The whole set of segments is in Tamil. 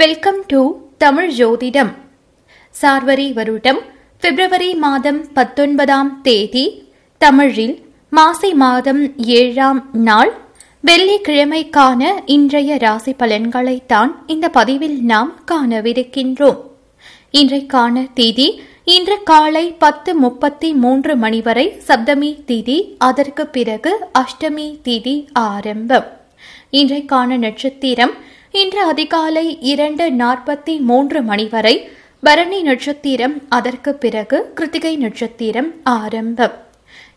வெல்கம் டு தமிழ் ஜோதிடம் சார்வரி வருடம் பிப்ரவரி மாதம் பத்தொன்பதாம் தேதி தமிழில் மாசி மாதம் ஏழாம் நாள் வெள்ளிக்கிழமைக்கான இன்றைய ராசி பலன்களைத்தான் இந்த பதிவில் நாம் காணவிருக்கின்றோம். இன்றைக்கான தேதி இன்று காலை பத்து முப்பத்தி மூன்று மணி வரை சப்தமி திதி அதற்கு பிறகு அஷ்டமி திதி ஆரம்பம். இன்றைக்கான நட்சத்திரம் இன்று அதிகாலை இரண்டு நாற்பத்தி மூன்று மணி வரை பரணி நட்சத்திரம் அதற்கு பிறகு கிருத்திகை நட்சத்திரம் ஆரம்பம்.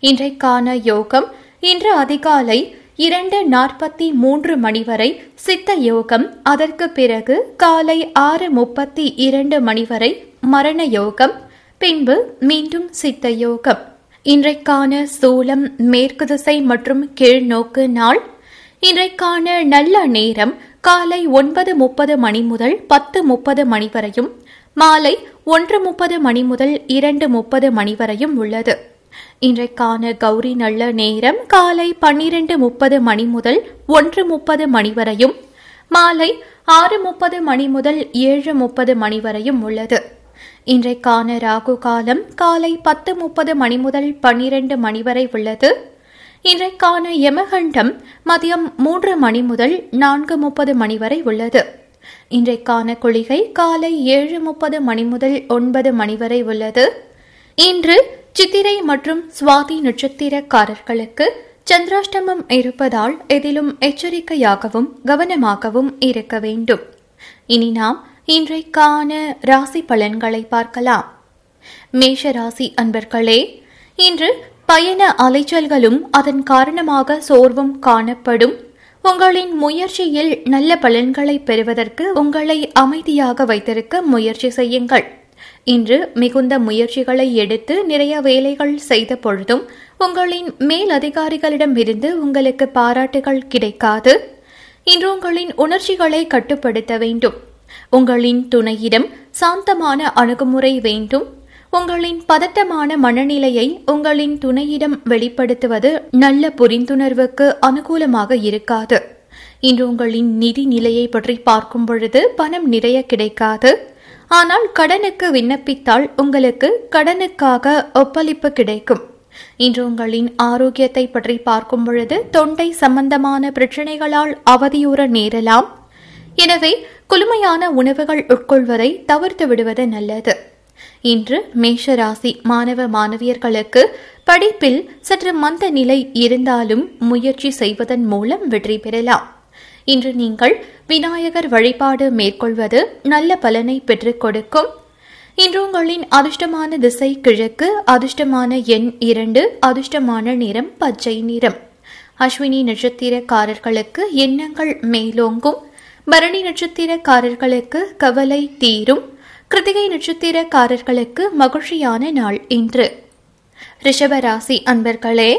இன்றைக்கான யோகம் இன்று அதிகாலை இரண்டு நாற்பத்தி மூன்று மணி வரை சித்த யோகம் அதற்கு பிறகு காலை ஆறு முப்பத்தி இரண்டு மணி வரை மரண யோகம் பின்பு மீண்டும் சித்த யோகம். இன்றைக்கான சூலம் மேற்கு திசை மற்றும் கீழ்நோக்கு நாள் இன்றைக்கான நல்ல நேரம் காலை ஒன்பது முப்பது மணி முதல் பத்து முப்பது மணி வரையும் மாலை ஒன்று முப்பது மணி முதல் இரண்டு முப்பது மணி வரையும் உள்ளது. இன்றைக்கான கௌரி நல்ல நேரம் காலை பன்னிரண்டு முப்பது மணி முதல் ஒன்று முப்பது மணி வரையும் மாலை ஆறு முப்பது மணி முதல் ஏழு முப்பது மணி வரையும் உள்ளது. இன்றைக்கான ராகு காலம் காலை பத்து முப்பது மணி முதல் பன்னிரண்டு மணி வரை உள்ளது. இன்றைக்கான யமகண்டம் மதியம் மூன்று மணி முதல் நான்கு முப்பது மணி வரை உள்ளது. இன்றைக்கான குளிகை காலை ஏழு முப்பது மணி முதல் ஒன்பது மணி வரை உள்ளது. இன்று சித்திரை மற்றும் சுவாதி நட்சத்திரக்காரர்களுக்கு சந்திராஷ்டமம் இருப்பதால் எதிலும் எச்சரிக்கையாகவும் கவனமாகவும் இருக்க வேண்டும். இனி நாம் இன்றைக்கான ராசி பலன்களை பார்க்கலாம். மேஷ ராசி அன்பர்களே இன்று பயண அலைச்சல்களும் அதன் காரணமாக சோர்வும் காணப்படும். உங்களின் முயற்சியில் நல்ல பலன்களை பெறுவதற்கு உங்களை அமைதியாக வைத்திருக்க முயற்சி செய்யுங்கள். இன்று மிகுந்த முயற்சிகளை எடுத்து நிறைய வேலைகள் செய்த பொழுதும் உங்களின் மேல் அதிகாரிகளிடமிருந்து உங்களுக்கு பாராட்டுகள் கிடைக்காது. இன்று உங்களின் உணர்ச்சிகளை கட்டுப்படுத்த வேண்டும். உங்களின் துணையிடம் சாந்தமான அணுகுமுறை வேண்டும். உங்களின் பதட்டமான மனநிலையை உங்களின் துணையிடம் வெளிப்படுத்துவது நல்ல புரிந்துணர்வுக்கு அனுகூலமாக இருக்காது. இன்று உங்களின் நிதி நிலையை பற்றி பார்க்கும் பொழுது பணம் நிறைய கிடைக்காது. ஆனால் கடனுக்கு விண்ணப்பித்தால் உங்களுக்கு கடனுக்காக ஒப்பளிப்பு கிடைக்கும். இன்று உங்களின் ஆரோக்கியத்தை பற்றி பார்க்கும் பொழுது தொண்டை சம்பந்தமான பிரச்சனைகளால் அவதியுற நேரலாம். எனவே குளுமையான உணவுகள் உட்கொள்வதை தவிர்த்து விடுவது நல்லது. இன்று மேஷ ராசி மாணவ மாணவியர்களுக்கு படிப்பில் சற்று மந்த நிலை இருந்தாலும் முயற்சி செய்வதன் மூலம் வெற்றி பெறலாம். இன்று நீங்கள் விநாயகர் வழிபாடு மேற்கொள்வது நல்ல பலனை பெற்றுக் கொடுக்கும். இன்று உங்களின் அதிர்ஷ்டமான திசை கிழக்கு அதிர்ஷ்டமான எண் இரண்டு அதிர்ஷ்டமான நிறம் பச்சை நிறம். அஸ்வினி நட்சத்திரக்காரர்களுக்கு எண்ணங்கள் மேலோங்கும். பரணி நட்சத்திரக்காரர்களுக்கு கவலை தீரும். கிருத்திகை நட்சத்திரக்காரர்களுக்கு மகிழ்ச்சியான நாள் இன்று. ரிஷபராசி அன்பர்களே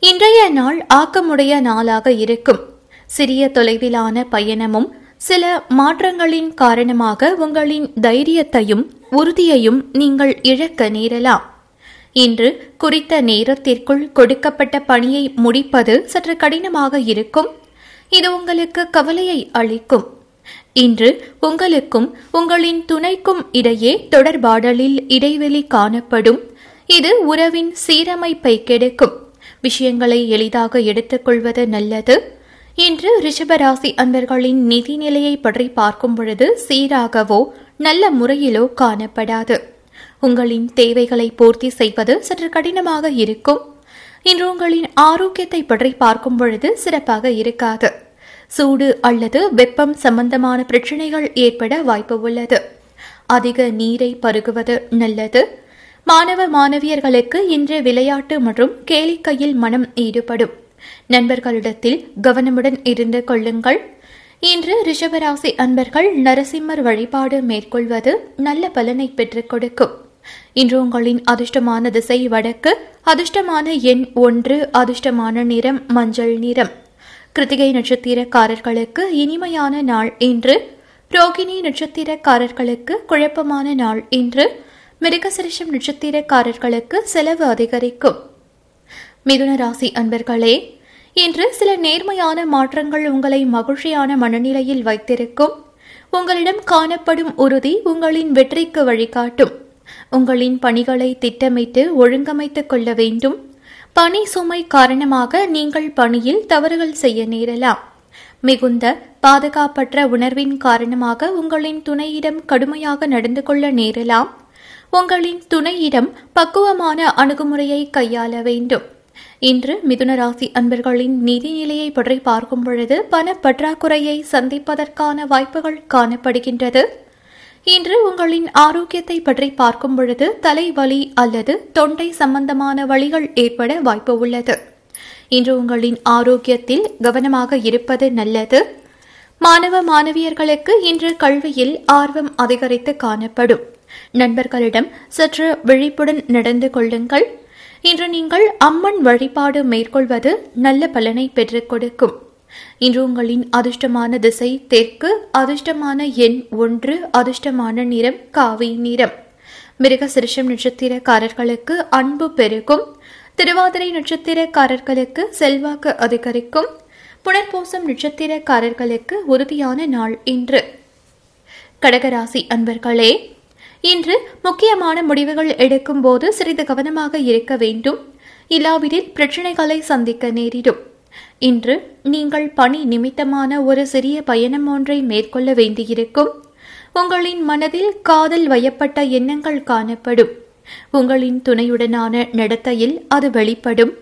இன்றைய நாள் ஆக்கமுடைய நாளாக இருக்கும். சிறிய தொலைவிலான பயணமும் சில மாற்றங்களின் காரணமாக உங்களின் தைரியத்தையும் உறுதியையும் நீங்கள் இழக்க நேரலாம். இன்று குறித்த நேரத்திற்குள் கொடுக்கப்பட்ட பணியை முடிப்பது சற்று கடினமாக இருக்கும். இது உங்களுக்கு கவலையை அளிக்கும். இன்று உங்களுக்கும் உங்களின் துணைக்கும் இடையே தொடர்பாடலில் இடைவெளி காணப்படும். இது உறவின் சீரமைப்பை கெடுக்கும். விஷயங்களை எளிதாக எடுத்துக்கொள்வது நல்லது. இன்று ரிஷபராசி அன்பர்களின் நிதி நிலையை பற்றி பார்க்கும் பொழுது சீராகவோ நல்ல முறையிலோ காணப்படாது. உங்களின் தேவைகளை பூர்த்தி செய்வது சற்று கடினமாக இருக்கும். இன்று உங்களின் ஆரோக்கியத்தை பற்றி பார்க்கும் பொழுது சிறப்பாக இருக்காது. சூடு அல்லது வெப்பம் சம்பந்தமான பிரச்சனைகள் ஏற்பட வாய்ப்பு உள்ளது. அதிக நீரை பருகுவது நல்லது. மாணவ மாணவியர்களுக்கு இன்று விளையாட்டு மற்றும் கேளிக்கையில் மனம் ஈடுபடும். நண்பர்களிடத்தில் கவனமுடன் இருந்து கொள்ளுங்கள். இன்று ரிஷபராசி அன்பர்கள் நரசிம்மர் வழிபாடு மேற்கொள்வது நல்ல பலனை பெற்றுக் கொடுக்கும். இன்று உங்களின் அதிர்ஷ்டமான திசை வடக்கு அதிர்ஷ்டமான எண் ஒன்று அதிர்ஷ்டமான நிறம் மஞ்சள் நிறம். கிருத்திகை நட்சத்திரக்காரர்களுக்கு இனிமையான நாள் இன்று. ரோகிணி நட்சத்திரக்காரர்களுக்கு குழப்பமான நாள் இன்று. மிருகசரிஷம் நட்சத்திரக்காரர்களுக்கு செலவு அதிகரிக்கும். மிதுன ராசி அன்பர்களே இன்று சில நேர்மையான மாற்றங்கள் உங்களை மகிழ்ச்சியான மனநிலையில் வைத்திருக்கும். உங்களிடம் காணப்படும் உறுதி உங்களின் வெற்றிக்கு வழிகாட்டும். உங்களின் பணிகளை திட்டமிட்டு ஒழுங்கமைத்துக் கொள்ள வேண்டும். பணி சுமை காரணமாக நீங்கள் பணியில் தவறுகள் செய்ய நேரலாம். மிகுந்த பாதுகாப்பற்ற உணர்வின் காரணமாக உங்களின் துணையிடம் கடுமையாக நடந்து கொள்ள நேரலாம். உங்களின் துணையிடம் பக்குவமான அணுகுமுறையை கையாள வேண்டும். இன்று மிதுன ராசி அன்பர்களின் நிதிநிலையை பற்றி பார்க்கும் பொழுது பண பற்றாக்குறையை சந்திப்பதற்கான வாய்ப்புகள் காணப்படுகின்றது. இன்று உங்களின் ஆரோக்கியத்தை பற்றி பார்க்கும் பொழுது தலைவலி அல்லது தொண்டை சம்பந்தமான வழிகள் ஏற்பட வாய்ப்பு உள்ளது. இன்று உங்களின் ஆரோக்கியத்தில் கவனமாக இருப்பது நல்லது. மாணவ மாணவியர்களுக்கு இன்று கல்வியில் ஆர்வம் அதிகரித்து காணப்படும். நண்பர்களிடம் சற்று விழிப்புடன் நடந்து கொள்ளுங்கள். இன்று நீங்கள் அம்மன் வழிபாடு மேற்கொள்வது நல்ல பலனை பெற்றுக் கொடுக்கும். இன்று உங்களின் அதிர்ஷ்டமான திசை தெற்கு அதிர்ஷ்டமான எண் ஒன்று அதிர்ஷ்டமான நிறம் காவி நிறம். மிருக சிறுஷம் நட்சத்திரக்காரர்களுக்கு அன்பு பெருகும். திருவாதிரை நட்சத்திரக்காரர்களுக்கு செல்வாக்கு அதிகரிக்கும். புனர்பூசம் நட்சத்திரக்காரர்களுக்கு உறுதியான நாள் இன்று. கடகராசி அன்பர்களே இன்று முக்கியமான முடிவுகள் எடுக்கும் போது சிறிது கவனமாக இருக்க வேண்டும். இல்லாவிடில் பிரச்சனைகளை சந்திக்க நேரிடும். இன்று நீங்கள் பணி நிமித்தமான ஒரு சிறிய பயணம் ஒன்றை மேற்கொள்ள வேண்டியிருக்கும். உங்களின் மனதில் காதல் வயப்பட்ட எண்ணங்கள் காணப்படும். உங்களின் துணையுடனான நடத்தையில் அது வெளிப்படும்.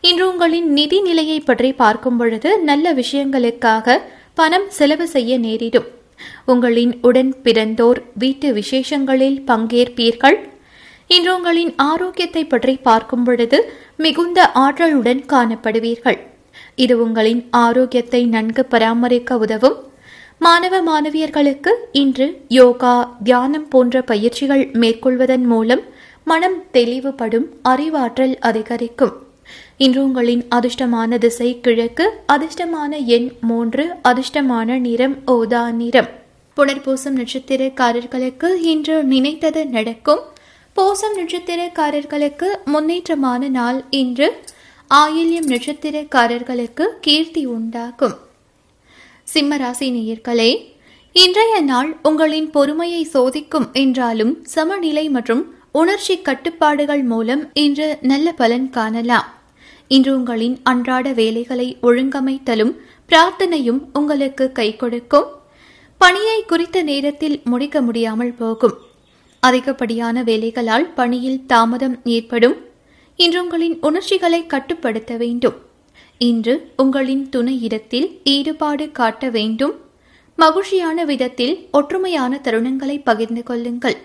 இன்று உங்களின் நிதி நிலையை பற்றி பார்க்கும் பொழுது நல்ல விஷயங்களுக்காக பணம் செலவு செய்ய நேரிடும். உங்களின் உடன் பிறந்தோர் வீட்டு விசேஷங்களில் பங்கேற்பீர்கள். இன்று உங்களின் ஆரோக்கியத்தை பற்றி பார்க்கும் பொழுது மிகுந்த ஆற்றலுடன் காணப்படுவீர்கள். இது உங்களின் ஆரோக்கியத்தை நன்கு பராமரிக்க உதவும். மாணவ மாணவியர்களுக்கு இன்று யோகா தியானம் போன்ற பயிற்சிகள் மேற்கொள்வதன் மூலம் மனம் தெளிவுபடும் அறிவாற்றல் அதிகரிக்கும். இன்று உங்களின் அதிர்ஷ்டமான திசை கிழக்கு அதிர்ஷ்டமான எண் மூன்று அதிர்ஷ்டமான நிறம் ஓதா நிறம். புனர்பூசம் நட்சத்திரக்காரர்களுக்கு இன்று நினைத்தது நடக்கும். பூசம் நட்சத்திரக்காரர்களுக்கு முன்னேற்றமான நாள் இன்று. ஆயில்யம் நட்சத்திரக்காரர்களுக்கு கீர்த்தி உண்டாகும். சிம்மராசி நேயர்களே இன்றைய நாள் உங்களின் பொறுமையை சோதிக்கும் என்றாலும் சமநிலை மற்றும் உணர்ச்சி கட்டுப்பாடுகள் மூலம் இன்று நல்ல பலன் காணலாம். இன்று உங்களின் அன்றாட வேலைகளை ஒழுங்கமைத்தலும் பிரார்த்தனையும் உங்களுக்கு கை கொடுக்கும். பணியை குறித்த நேரத்தில் முடிக்க முடியாமல் போகும். அதிகப்படியான வேலைகளால் பணியில் தாமதம் ஏற்படும். இன்று உங்களின் உணர்ச்சிகளை கட்டுப்படுத்த வேண்டும். இன்று உங்களின் துணை இடத்தில் ஈடுபாடு காட்ட வேண்டும். மகிழ்ச்சியான விதத்தில் ஒற்றுமையான தருணங்களை பகிர்ந்து கொள்ளுங்கள்.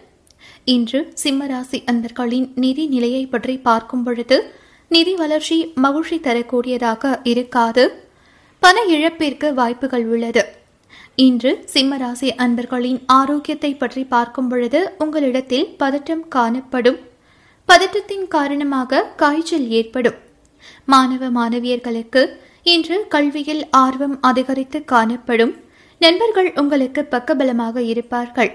இன்று சிம்மராசி அன்பர்களின் நிதி நிலையை பற்றி பார்க்கும் பொழுது நிதி வளர்ச்சி மகிழ்ச்சி தரக்கூடியதாக இருக்காது. பண இழப்பிற்கு வாய்ப்புகள் உள்ளது. இன்று சிம்மராசி அன்பர்களின் ஆரோக்கியத்தை பற்றி பார்க்கும் பொழுது உங்களிடத்தில் பதட்டம் காணப்படும். பதற்றத்தின் காரணமாக காய்ச்சல் ஏற்படும். மாணவ மாணவியர்களுக்கு இன்று கல்வியில் ஆர்வம் அதிகரித்து காணப்படும். நண்பர்கள் உங்களுக்கு பக்கபலமாக இருப்பார்கள்.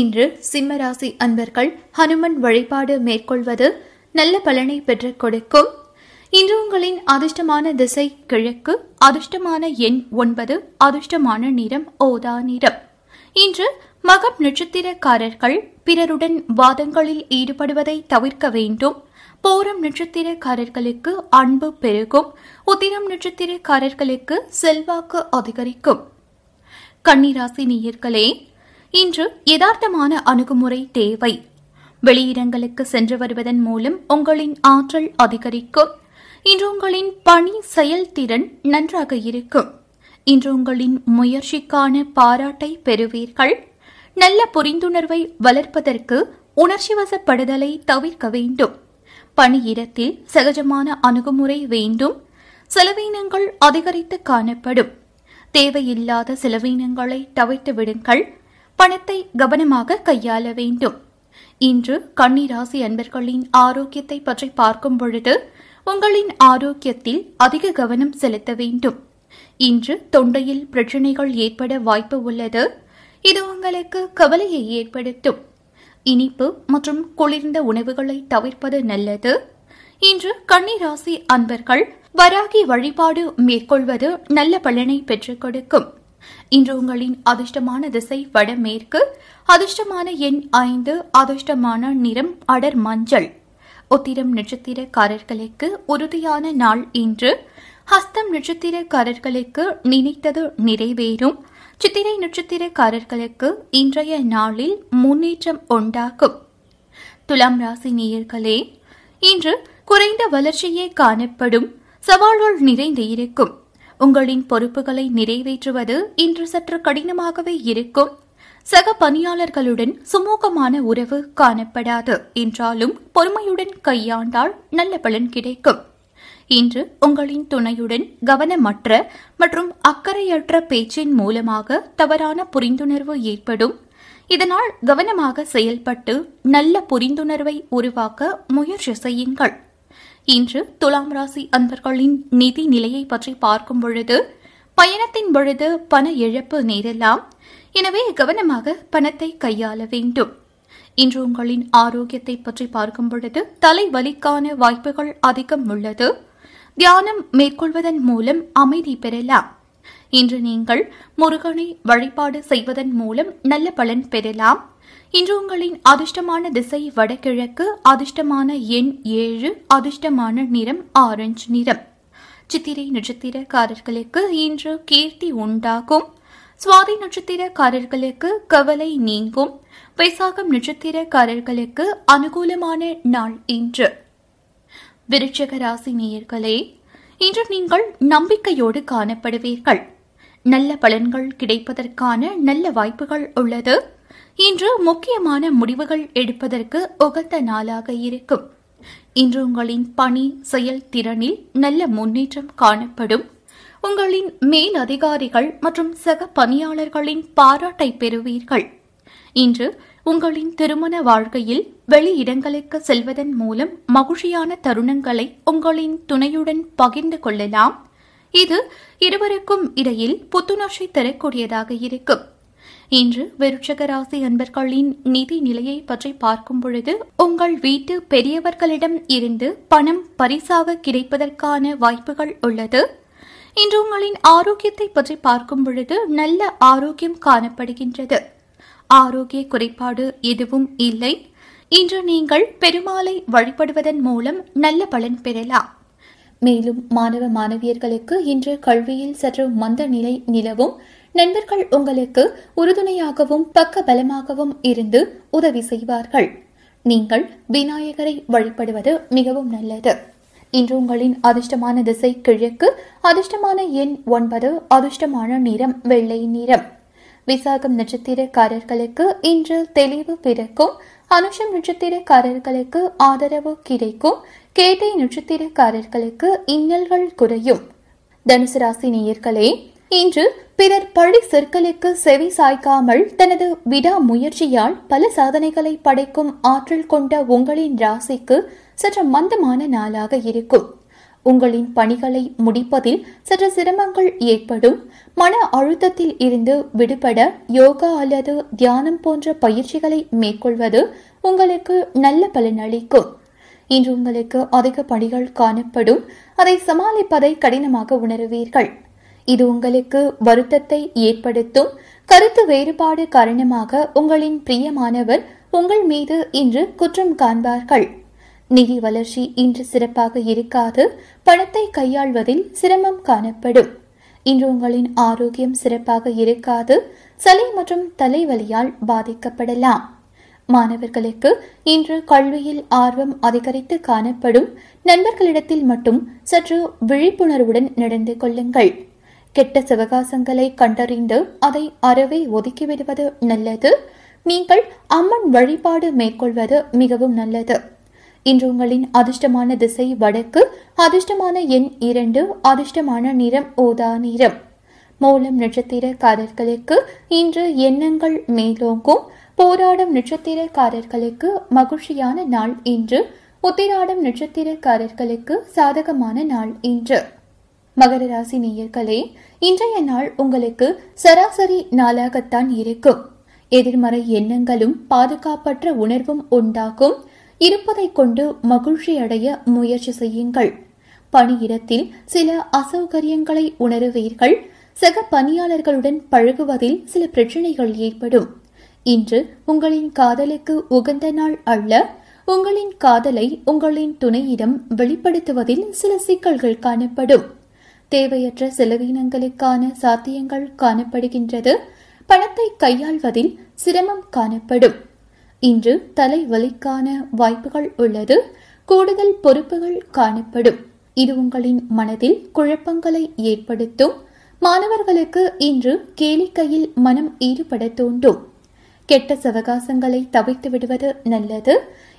இன்று சிம்மராசி அன்பர்கள் ஹனுமன் வழிபாடு மேற்கொள்வது நல்ல பலனை பெற்றுக் கொடுக்கும். இன்று உங்களின் அதிர்ஷ்டமான திசை கிழக்கு அதிர்ஷ்டமான எண் ஒன்பது அதிர்ஷ்டமான நிறம் ஓதா நிறம். இன்று மகம் நட்சத்திரக்காரர்கள் பிறருடன் வாதங்களில் ஈடுபடுவதை தவிர்க்க வேண்டும். போரம் நட்சத்திரக்காரர்களுக்கு அன்பு பெருகும். உத்திரம் நட்சத்திரக்காரர்களுக்கு செல்வாக்கு அதிகரிக்கும். கன்னிராசி நேயர்களே இன்று யதார்த்தமான அணுகுமுறை தேவை. வெளியிடங்களுக்கு சென்று வருவதன் மூலம் உங்களின் ஆற்றல் அதிகரிக்கும். இன்று உங்களின் பணி செயல்திறன் நன்றாக இருக்கும். இன்று உங்களின் முயற்சிக்கான பாராட்டை பெறுவீர்கள். நல்ல புரிந்துணர்வை வளர்ப்பதற்கு உணர்ச்சிவசப்படுதலை தவிர்க்க வேண்டும். பணியிடத்தில் சகஜமான அணுகுமுறை வேண்டும். செலவீனங்கள் அதிகரித்து காணப்படும். தேவையில்லாத செலவீனங்களை தவிர்த்து விடுங்கள். பணத்தை கவனமாக கையாள வேண்டும். இன்று கன்னிராசி அன்பர்களின் ஆரோக்கியத்தை பற்றி பார்க்கும் பொழுது உங்களின் ஆரோக்கியத்தில் அதிக கவனம் செலுத்த வேண்டும். இன்று தொண்டையில் பிரச்சினைகள் ஏற்பட வாய்ப்பு உள்ளது. இது உங்களுக்கு கவலையை ஏற்படுத்தும். இனிப்பு மற்றும் குளிர்ந்த உணவுகளை தவிர்ப்பது நல்லது. இன்று கன்னிராசி அன்பர்கள் வராகி வழிபாடு மேற்கொள்வது நல்ல பலனை பெற்றுக் கொடுக்கும். இன்று உங்களின் அதிர்ஷ்டமான திசை வடமேற்கு அதிர்ஷ்டமான எண் ஐந்து அதிர்ஷ்டமான நிறம் அடர் மஞ்சள். உத்திரம் நட்சத்திரக்காரர்களுக்கு உறுதியான நாள் இன்று. ஹஸ்தம் நட்சத்திரக்காரர்களுக்கு நினைத்தது நிறைவேறும். சித்திரை நட்சத்திரக்காரர்களுக்கு இன்றைய நாளில் முன்னேற்றம் உண்டாகும். துலாம் ராசி நேயர்களே இன்று குறைந்த வளர்ச்சியே காணப்படும் சவால்கள் நிறைந்து இருக்கும். உங்களின் பொறுப்புகளை நிறைவேற்றுவது இன்று சற்று கடினமாகவே இருக்கும். சக பணியாளர்களுடன் சுமூகமான உறவு காணப்படாது. என்றாலும் பொறுமையுடன் கையாண்டால் நல்ல பலன் கிடைக்கும். இன்று உங்களின் துணையுடன் கவனமற்ற மற்றும் அக்கறையற்ற பேச்சின் மூலமாக தவறான புரிந்துணர்வு ஏற்படும். இதனால் கவனமாக செயல்பட்டு நல்ல புரிந்துணர்வை உருவாக்க முயற்சி செய்யுங்கள். இன்று துலாம் ராசி அன்பர்களின் நிதி நிலையை பற்றி பார்க்கும் பொழுது பயணத்தின் பொழுது பண இழப்பு நேரலாம் எனவே கவனமாக பணத்தை கையாள வேண்டும். இன்று உங்களின் ஆரோக்கியத்தை பற்றி பார்க்கும் பொழுது தலைவலிக்கான வாய்ப்புகள் அதிகம் உள்ளது. தியானம் மேற்கொள்வதன் மூலம் அமைதி பெறலாம். இன்று நீங்கள் முருகனை வழிபாடு செய்வதன் மூலம் நல்ல பலன் பெறலாம். இன்று உங்களின் அதிர்ஷ்டமான திசை வடகிழக்கு அதிர்ஷ்டமான எண் ஏழு அதிர்ஷ்டமான நிறம் ஆரஞ்சு நிறம். சித்திரை நட்சத்திரக்காரர்களுக்கு இன்று கீர்த்தி உண்டாகும். சுவாதி நட்சத்திரக்காரர்களுக்கு கவலை நீங்கும். வைசாகம் நட்சத்திரக்காரர்களுக்கு அனுகூலமான நாள் இன்று. விருட்சக ராசி நேயர்களே இன்று நீங்கள் நம்பிக்கையோடு காணப்படுவீர்கள். நல்ல பலன்கள் கிடைப்பதற்கான நல்ல வாய்ப்புகள் உள்ளது. இன்று முக்கியமான முடிவுகள் எடுப்பதற்கு உகந்த நாளாக இருக்கும். இன்று உங்களின் பணி செயல்திறனில் நல்ல முன்னேற்றம் காணப்படும். உங்களின் மேல் அதிகாரிகள் மற்றும் சக பணியாளர்களின் பாராட்டை பெறுவீர்கள். இன்று உங்களின் திருமண வாழ்க்கையில் வெளியிடங்களுக்கு செல்வதன் மூலம் மகிழ்ச்சியான தருணங்களை உங்களின் துணையுடன் பகிர்ந்து கொள்ளலாம். இது இருவருக்கும் இடையில் புத்துணர்ச்சி தரக்கூடியதாக இருக்கும். இன்று விருட்சக ராசி அன்பர்களின் நிதி நிலையை பற்றி பார்க்கும் பொழுது உங்கள் வீட்டு பெரியவர்களிடம் இருந்து பணம் பரிசாக கிடைப்பதற்கான வாய்ப்புகள் உள்ளது. இன்று உங்களின் ஆரோக்கியத்தை பற்றி பார்க்கும் பொழுது நல்ல ஆரோக்கியம் காணப்படுகின்றது. ஆரோக்கிய குறைபாடு எதுவும் இல்லை. இன்று நீங்கள் பெருமாளை வழிபடுவதன் மூலம் நல்ல பலன் பெறலாம். மேலும் மாணவ மாணவியர்களுக்கு இன்று கல்வியில் சற்று மந்த நிலை நிலவும். நண்பர்கள் உங்களுக்கு உறுதுணையாகவும் பக்க பலமாகவும் இருந்து உதவி செய்வார்கள். நீங்கள் விநாயகரை வழிபடுவது மிகவும் நல்லது. இன்று உங்களின் அதிர்ஷ்டமான திசை கிழக்கு அதிர்ஷ்டமான எண் ஒன்பது அதிர்ஷ்டமான நிறம் வெள்ளை நிறம். விசாகம் நட்சத்திரக்காரர்களுக்கு இன்று தெளிவு பிறக்கும். அனுஷம் நட்சத்திரக்காரர்களுக்கு ஆதரவு கிடைக்கும். கேட்டை நட்சத்திரக்காரர்களுக்கு இன்னல்கள் குறையும். தனுசு ராசி நேயர்களே இன்று பிறர் பழி சொற்களுக்கு செவி சாய்க்காமல் தனது விடாமுயற்சியால் பல சாதனைகளை படைக்கும் ஆற்றல் கொண்ட உங்களின் ராசிக்கு சற்று மந்தமான நாளாக இருக்கும். உங்களின் பணிகளை முடிப்பதில் சற்று சிரமங்கள் ஏற்படும். மன அழுத்தத்தில் இருந்து விடுபட யோகா அல்லது தியானம் போன்ற பயிற்சிகளை மேற்கொள்வது உங்களுக்கு நல்ல பலன் அளிக்கும். இன்று உங்களுக்கு அதிக பணிகள் காணப்படும். அதை சமாளிப்பதை கடினமாக உணருவீர்கள். இது உங்களுக்கு வருத்தத்தை ஏற்படுத்தும். கருத்து வேறுபாடு காரணமாக உங்களின் பிரியமானவர் உங்கள் மீது இன்று குற்றம் காண்பார்கள். நிதி வளர்ச்சி இன்று சிறப்பாக இருக்காது பணத்தை கையாள்வதில் சிரமம் காணப்படும். இன்று உங்களின் ஆரோக்கியம் சிறப்பாக இருக்காது சலை மற்றும் தலைவலியால் பாதிக்கப்படலாம். மாணவர்களுக்கு இன்று கல்வியில் ஆர்வம் அதிகரித்து காணப்படும். நண்பர்களிடத்தில் மட்டும் சற்று விழிப்புணர்வுடன் நடந்து கொள்ளுங்கள். கெட்ட சிவகாசங்களை கண்டறிந்து அதை அறவே ஒதுக்கிவிடுவது நல்லது. நீங்கள் அம்மன் வழிபாடு மேற்கொள்வது மிகவும் நல்லது. இன்று உங்களின் அதிர்ஷ்டமான திசை வடக்கு அதிர்ஷ்டமான எண் இரண்டு அதிர்ஷ்டமான நிறம் ஓதா நிறம். மூலம் நட்சத்திரக்காரர்களுக்கு இன்று எண்ணங்கள் மேலோங்கும். போராடும் நட்சத்திரக்காரர்களுக்கு மகிழ்ச்சியான நாள் இன்று. உத்திராடம் நட்சத்திரக்காரர்களுக்கு சாதகமான நாள் இன்று. மகர ராசி நேயர்களே இன்றைய நாள் உங்களுக்கு சராசரி நாளாகத்தான் இருக்கும். எதிர்மறை எண்ணங்களும் பாதுகாப்பற்ற உணர்வும் உண்டாகும். இருப்பதை கொண்டு மகிழ்ச்சி அடைய முயற்சி செய்யுங்கள். பணியிடத்தில் சில அசௌகரியங்களை உணருவீர்கள். சக பணியாளர்களுடன் பழகுவதில் சில பிரச்சனைகள் ஏற்படும். இன்று உங்களின் காதலுக்கு உகந்த நாள் அல்ல. உங்களின் காதலை உங்களின் துணையிடம் வெளிப்படுத்துவதில் சில சிக்கல்கள் காணப்படும். தேவையற்ற செலவினங்களுக்கான சாத்தியங்கள் காணப்படுகின்றது. பணத்தை கையாள்வதில் சிரமம் காணப்படும். இன்று தலைவலிக்கான வாய்ப்புகள் உள்ளது. கூடுதல் பொறுப்புகள் காணப்படும். இது உங்களின் மனதில் குழப்பங்களை ஏற்படுத்தும். மாணவர்களுக்கு இன்று கேளிக்கையில் மனம் ஈடுபட தூண்டும் கெட்ட சவகாசங்களை தவிர்த்து விடுவது நல்லது.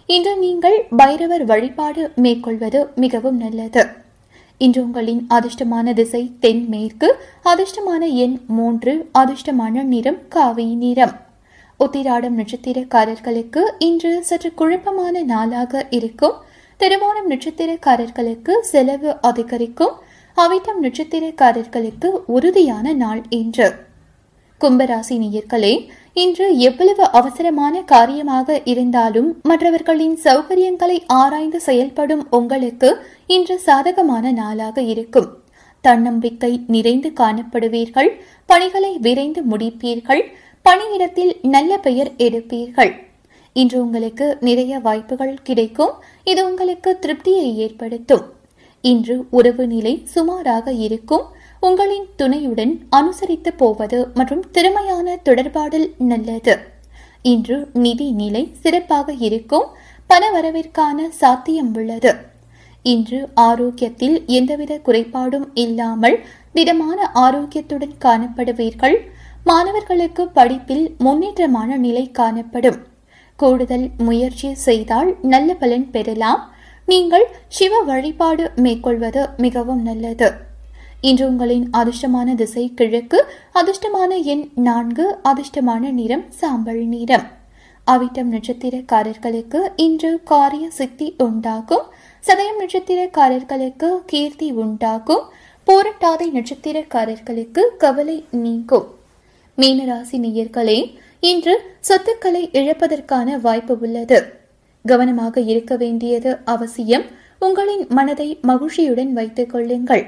இன்று நீங்கள் பைரவர் வழிபாடு மேற்கொள்வது மிகவும் நல்லது. இன்று உங்களின் அதிர்ஷ்டமான திசை தென்மேற்கு அதிர்ஷ்டமான எண் மூன்று அதிர்ஷ்டமான நிறம் காவி நிறம். உத்திராடம் நட்சத்திரக்காரர்களுக்கு இன்று சற்று குழப்பமான நாளாக இருக்கும். திருவோணம் நட்சத்திரக்காரர்களுக்கு செலவு அதிகரிக்கும். அவிட்டம் நட்சத்திரக்காரர்களுக்கு உறுதியான நாள் இன்று. கும்பராசி நேயர்களே இன்று எவ்வளவு அவசரமான காரியமாக இருந்தாலும் மற்றவர்களின் சௌகரியங்களை ஆராய்ந்து செயல்படும் உங்களுக்கு இன்று சாதகமான நாளாக இருக்கும். தன்னம்பிக்கை நிறைந்து காணப்படுவீர்கள். பணிகளை விரைந்து முடிப்பீர்கள். பணியிடத்தில் நல்ல பெயர் எடுப்பீர்கள். இன்று உங்களுக்கு நிறைய வாய்ப்புகள் கிடைக்கும். இது உங்களுக்கு திருப்தியை ஏற்படுத்தும். இன்று உறவு நிலை சுமாராக இருக்கும். உங்களின் துணையுடன் அனுசரித்து போவது மற்றும் திறமையான தொடர்பாடல் நல்லது. இன்று நிதி நிலை சிறப்பாக இருக்கும். பண வரவிற்கான சாத்தியம் உள்ளது. இன்று ஆரோக்கியத்தில் எந்தவித குறைபாடும் இல்லாமல் திடமான ஆரோக்கியத்துடன் காணப்படுவீர்கள். மாணவர்களுக்கு படிப்பில் முன்னேற்றமான நிலை காணப்படும். கூடுதல் முயற்சி செய்தால் நல்ல பலன் பெறலாம். நீங்கள் சிவ வழிபாடு மேற்கொள்வது மிகவும் நல்லது. இன்று உங்களின் அதிர்ஷ்டமான திசை கிழக்கு அதிர்ஷ்டமான எண் நான்கு அதிர்ஷ்டமான நிறம் சாம்பல் நிறம். அவிட்டம் நட்சத்திரக்காரர்களுக்கு இன்று காரிய சித்தி உண்டாகும். சதயம் நட்சத்திரக்காரர்களுக்கு கீர்த்தி உண்டாகும். போரட்டாதை நட்சத்திரக்காரர்களுக்கு கவலை நீங்கும். மீனராசி நேயர்களே இன்று சொத்துக்களை இழப்பதற்கான வாய்ப்பு உள்ளது. கவனமாக இருக்க வேண்டியது அவசியம். உங்களின் மனதை மகிழ்ச்சியுடன் வைத்துக் கொள்ளுங்கள்.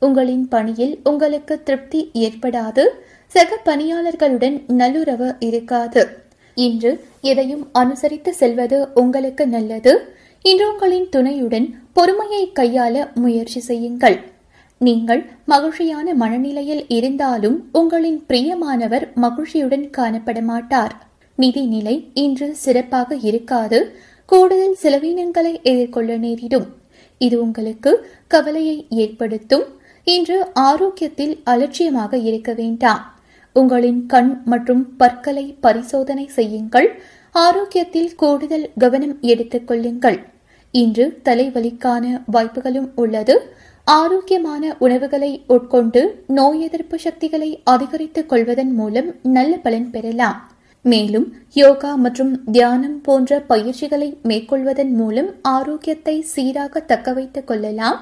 உங்களின் பணியில் உங்களுக்கு திருப்தி ஏற்படாது. சக பணியாளர்களுடன் நல்லுறவு இருக்காது. இன்று எதையும் அனுசரித்து செல்வது உங்களுக்கு நல்லது. இன்று உங்களின் துணையுடன் பொறுமையை கையாள முயற்சி செய்யுங்கள். நீங்கள் மகிழ்ச்சியான மனநிலையில் இருந்தாலும் உங்களின் பிரியமானவர் மகிழ்ச்சியுடன் காணப்பட மாட்டார் நிதி நிலை இன்று சிறப்பாக இருக்காது. கூடுதல் செலவினங்களை எதிர்கொள்ள நேரிடும். இது உங்களுக்கு கவலையை ஏற்படுத்தும். இன்று ஆரோக்கியத்தில் அலட்சியமாக இருக்க வேண்டாம். உங்களின் கண் மற்றும் பற்களை பரிசோதனை செய்யுங்கள். ஆரோக்கியத்தில் கூடுதல் கவனம் எடுத்துக் கொள்ளுங்கள். இன்று தலைவலிக்கான வாய்ப்புகளும் உள்ளது. ஆரோக்கியமான உணவுகளை உட்கொண்டு நோய் எதிர்ப்பு சக்திகளை அதிகரித்துக் கொள்வதன் மூலம் நல்ல பலன் பெறலாம். மேலும் யோகா மற்றும் தியானம் போன்ற பயிற்சிகளை மேற்கொள்வதன் மூலம் ஆரோக்கியத்தை சீராக தக்க வைத்துக் கொள்ளலாம்.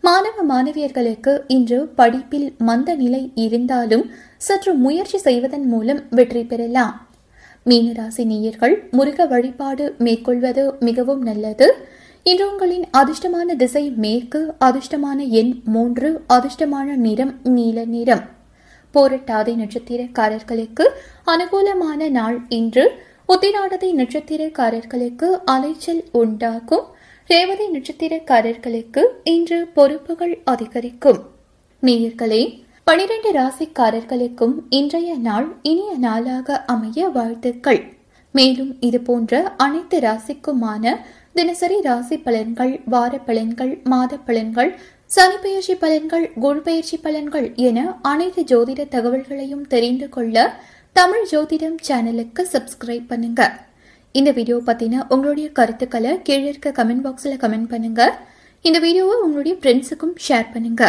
மாணவ மாணவியர்களுக்கு இன்று படிப்பில் மந்த நிலை இருந்தாலும் சற்று முயற்சி செய்வதன் மூலம் வெற்றி பெறலாம். மீனராசி நேயர்கள் முருக வழிபாடு மேற்கொள்வது மிகவும் நல்லது. இன்று உங்களின் அதிர்ஷ்டமான திசை மேற்கு அதிர்ஷ்டமான எண் மூன்று அதிர்ஷ்டமான நிறம் நீல நிறம். போரட்டாதை நட்சத்திரக்காரர்களுக்கு அனுகூலமான நாள் இன்று. உத்திராடதை நட்சத்திரக்காரர்களுக்கு அலைச்சல் உண்டாகும். ரேவதி நட்சத்திரக்காரர்களுக்கு இன்று பொறுப்புகள் அதிகரிக்கும். நேயர்களே பனிரெண்டு ராசிக்காரர்களுக்கும் இன்றைய நாள் இனிய நாளாக அமைய வாழ்த்துக்கள். மேலும் இது போன்ற அனைத்து ராசிக்குமான தினசரி ராசி பலன்கள் வார பலன்கள் மாத பலன்கள் சனி பயிற்சி பலன்கள் குரு பயிற்சி பலன்கள் என அனைத்து ஜோதிட தகவல்களையும் தெரிந்து கொள்ள தமிழ் ஜோதிடம் சேனலுக்கு சப்ஸ்கிரைப் பண்ணுங்க. இந்த வீடியோ பத்தின உங்களுடைய கருத்துக்களை கீழே இருக்க கமெண்ட் பாக்ஸ்ல கமெண்ட் பண்ணுங்க. இந்த வீடியோவை உங்களுடைய ஃப்ரெண்ட்ஸுக்கும் ஷேர் பண்ணுங்க.